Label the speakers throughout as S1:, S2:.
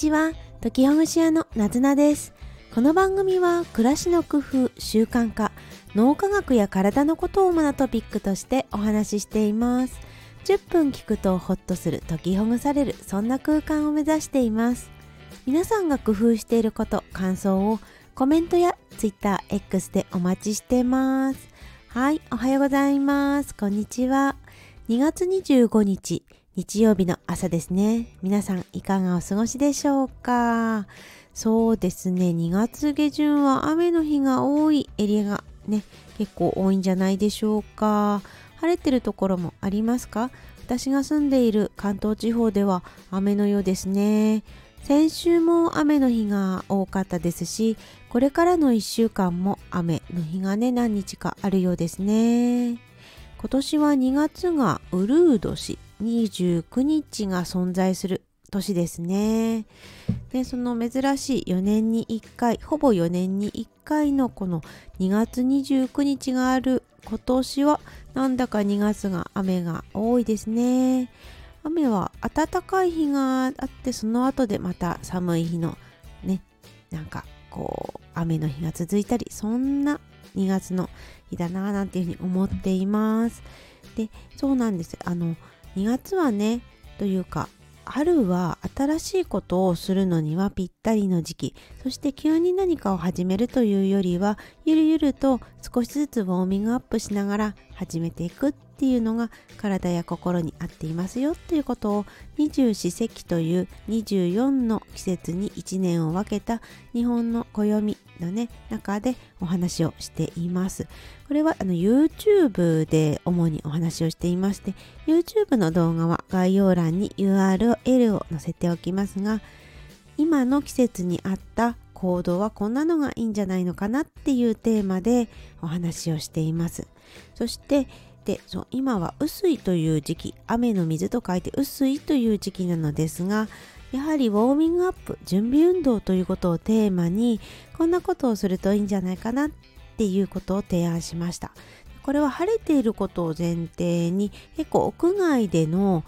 S1: ちは、時ほぐし屋のなずなです。この番組は暮らしの工夫、習慣化、脳科学や体のことを主なトピックとしてお話ししています。10分聞くとホッとする、解きほぐされる、そんな空間を目指しています。皆さんが工夫していること、感想をコメントや Twitter、X でお待ちしてます。はい、おはようございます。こんにちは。2月25日、日曜日の朝ですね。皆さんいかがお過ごしでしょうか？そうですね、2月下旬は雨の日が多いエリアがね、結構多いんじゃないでしょうか。晴れてるところもありますか？私が住んでいる関東地方では雨のようですね。先週も雨の日が多かったですし、これからの1週間も雨の日がね、何日かあるようですね。今年は2月がウルー年29日が存在する年ですね。で、その珍しい4年に1回、ほぼ4年に1回のこの2月29日がある今年はなんだか2月が雨が多いですね。雨は暖かい日があってその後でまた寒い日のね、なんかこう雨の日が続いたりそんな2月の日だななんていうふうに思っています。で、そうなんです。あの2月はねというか春は新しいことをするのにはぴったりの時期。そして急に何かを始めるというよりはゆるゆると少しずつウォーミングアップしながら始めていくっていうのが体や心に合っていますよということを二十四節気という24の季節に1年を分けた日本の暦のね中でお話をしています。これはあの YouTube で主にお話をしていまして YouTube の動画は概要欄に URL を載せておきますが今の季節に合った行動はこんなのがいいんじゃないのかなっていうテーマでお話をしています。そしてでそう今は雨水という時期雨の水と書いて雨水という時期なのですがやはりウォーミングアップ準備運動ということをテーマにこんなことをするといいんじゃないかなっていうことを提案しましたこれは晴れていることを前提に結構屋外での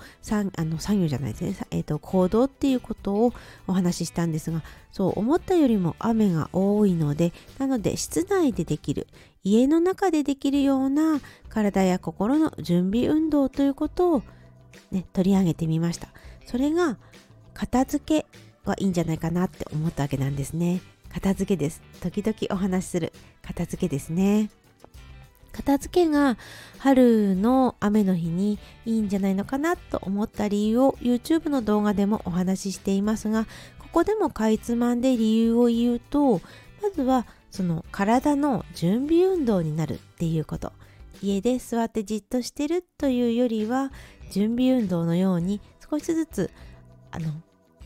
S1: あの作業じゃないですね、えーと、行動っていうことをお話ししたんですがそう思ったよりも雨が多いのでなので室内でできる家の中でできるような体や心の準備運動ということを、ね、取り上げてみました。それが片付けはいいんじゃないかなって思ったわけなんですね。片付けです。時々お話しする片付けですね。片付けが春の雨の日にいいんじゃないのかなと思った理由を YouTube の動画でもお話ししていますがここでもかいつまんで理由を言うとまずはその体の準備運動になるっていうこと。家で座ってじっとしてるというよりは準備運動のように少しずつあの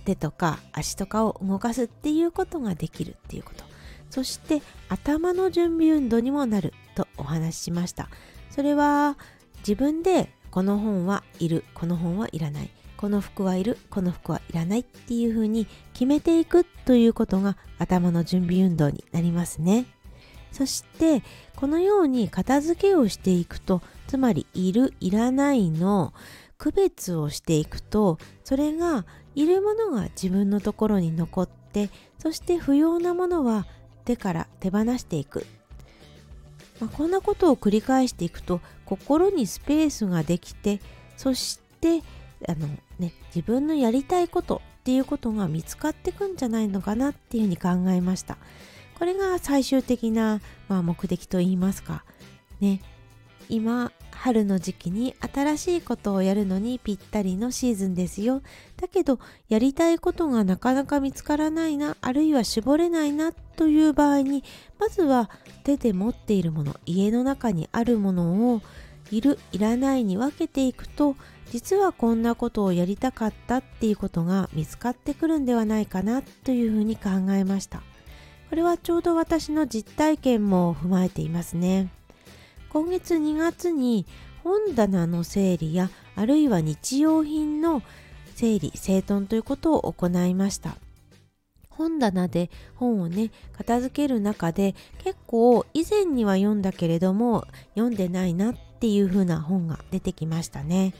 S1: 手とか足とかを動かすっていうことができるっていうこと。そして頭の準備運動にもなる。お話ししました。それは自分でこの本はいるこの本はいらないこの服はいるこの服はいらないっていうふうに決めていくということが頭の準備運動になりますね。そしてこのように片付けをしていくとつまりいるいらないの区別をしていくとそれがいるものが自分のところに残ってそして不要なものは手から手放していく、まあ、こんなことを繰り返していくと心にスペースができてそしてあの、ね、自分のやりたいことっていうことが見つかってくんじゃないのかなっていうふうに考えました。これが最終的な、まあ、目的といいますか。ね。今春の時期に新しいことをやるのにぴったりのシーズンですよ。だけどやりたいことがなかなか見つからないな、あるいは絞れないなという場合に、まずは手で持っているもの、家の中にあるものをいる、いらないに分けていくと、実はこんなことをやりたかったっていうことが見つかってくるんではないかなというふうに考えました。これはちょうど私の実体験も踏まえていますね。今月2月に本棚の整理やあるいは日用品の整理整頓ということを行いました。本棚で本をね片付ける中で結構以前には読んだけれども読んでないなっていう風な本が出てきましたね。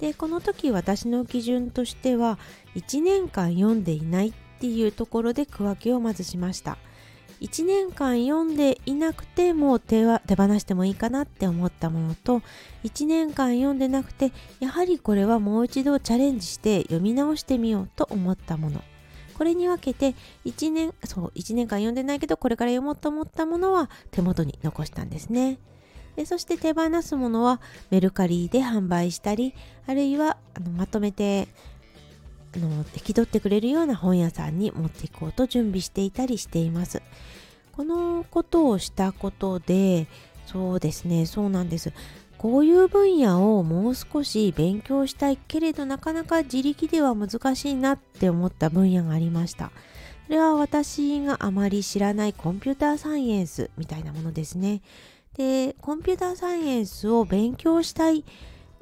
S1: でこの時私の基準としては1年間読んでいないっていうところで区分けをまずしました。1年間読んでいなくても手は手放してもいいかなって思ったものと1年間読んでなくてやはりこれはもう一度チャレンジして読み直してみようと思ったもの。これに分けて1年そう1年間読んでないけどこれから読もうと思ったものは手元に残したんですね。でそして手放すものはメルカリで販売したりあるいはあのまとめてあの引き取ってくれるような本屋さんに持っていこうと準備していたりしています。このことをしたことでそうですねそうなんです。こういう分野をもう少し勉強したいけれどなかなか自力では難しいなって思った分野がありました。それは私があまり知らないコンピューターサイエンスみたいなものですね。でコンピューターサイエンスを勉強したい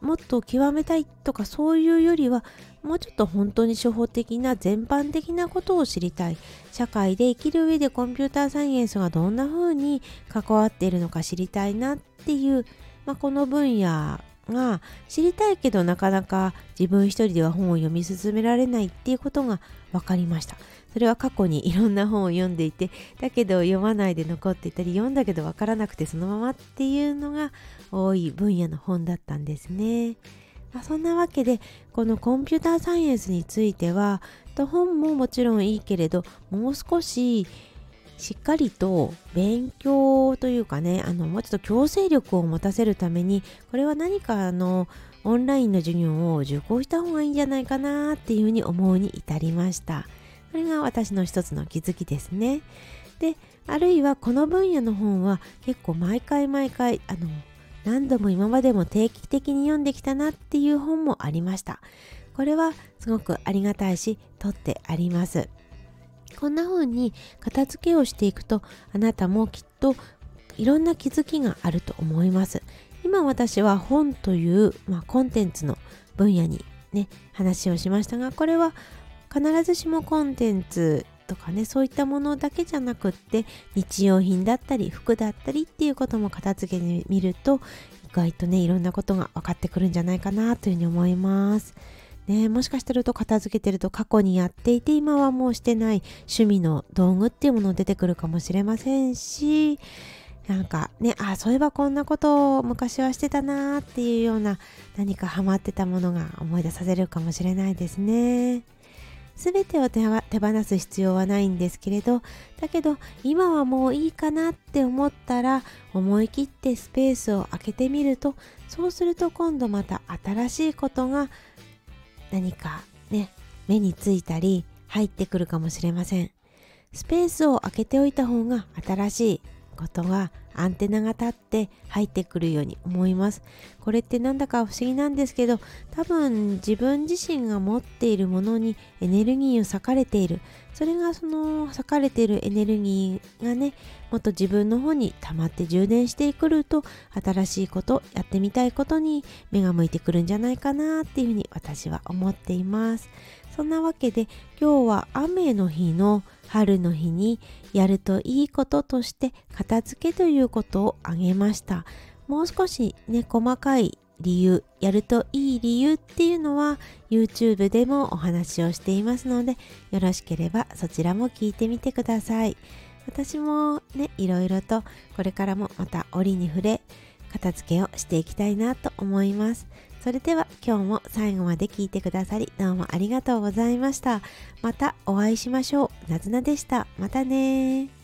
S1: もっと極めたいとかそういうよりはもうちょっと本当に初歩的な全般的なことを知りたい。社会で生きる上でコンピューターサイエンスがどんな風に関わっているのか知りたいなっていう、まあ、この分野が知りたいけどなかなか自分一人では本を読み進められないっていうことが分かりました。それは過去にいろんな本を読んでいてだけど読まないで残っていたり読んだけど分からなくてそのままっていうのが多い分野の本だったんですね。まあ、そんなわけでこのコンピューターサイエンスについては本ももちろんいいけれどもう少ししっかりと勉強というかねあのもうちょっと強制力を持たせるためにこれは何かあのオンラインの授業を受講した方がいいんじゃないかなっていうふうに思うに至りました。これが私の一つの気づきですね。で、あるいはこの分野の本は結構毎回毎回、あの、何度も今までも定期的に読んできたなっていう本もありました。これはすごくありがたいし、取ってあります。こんな風に片付けをしていくと、あなたもきっといろんな気づきがあると思います。今私は本という、まあ、コンテンツの分野にね、話をしましたが、これは必ずしもコンテンツとかねそういったものだけじゃなくって日用品だったり服だったりっていうことも片付けてみると意外とねいろんなことが分かってくるんじゃないかなというふうに思います。ね、もしかしてると片付けてると過去にやっていて今はもうしてない趣味の道具っていうもの出てくるかもしれませんしなんかねあそういえばこんなことを昔はしてたなーっていうような何かハマってたものが思い出させるかもしれないですね。全てを手放す必要はないんですけれどだけど今はもういいかなって思ったら思い切ってスペースを空けてみるとそうすると今度また新しいことが何かね目についたり入ってくるかもしれません。スペースを空けておいた方が新しいことがアンテナが立って入ってくるように思います。これってなんだか不思議なんですけど多分自分自身が持っているものにエネルギーを割かれている。それがその割かれているエネルギーがねもっと自分の方に溜まって充電してくると新しいことやってみたいことに目が向いてくるんじゃないかなっていうふうに私は思っています。そんなわけで今日は雨の日の春の日にやるといいこととして片付けということを挙げました。もう少しね細かい理由やるといい理由っていうのは YouTube でもお話をしていますのでよろしければそちらも聞いてみてください。私もねいろいろとこれからもまた折に触れ片付けをしていきたいなと思います。それでは今日も最後まで聞いてくださりどうもありがとうございました。またお会いしましょう。なずなでした。またね